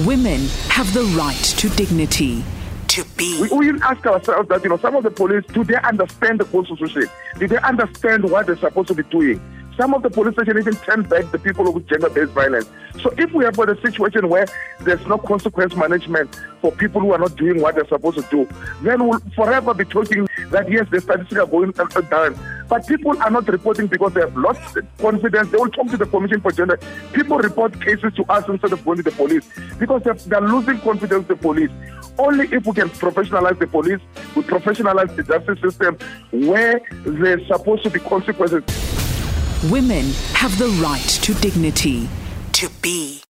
Women have the right to dignity. To be. We, we ask ourselves that, you know, some of the police, do they understand the constitution? Do they understand what they're supposed to be doing? Some of the police station even turn back the people with gender-based violence. So if we have got a situation where there's no consequence management for people who are not doing what they're supposed to do, then we'll forever be talking that yes, the statistics are going down. But people are not reporting because they have lost confidence. They will talk to the Commission for Gender. People report cases to us instead of going to the police because they're, losing confidence in the police. Only if we can professionalize the police, we professionalize the justice system where there's supposed to be consequences. Women have the right to dignity. To be.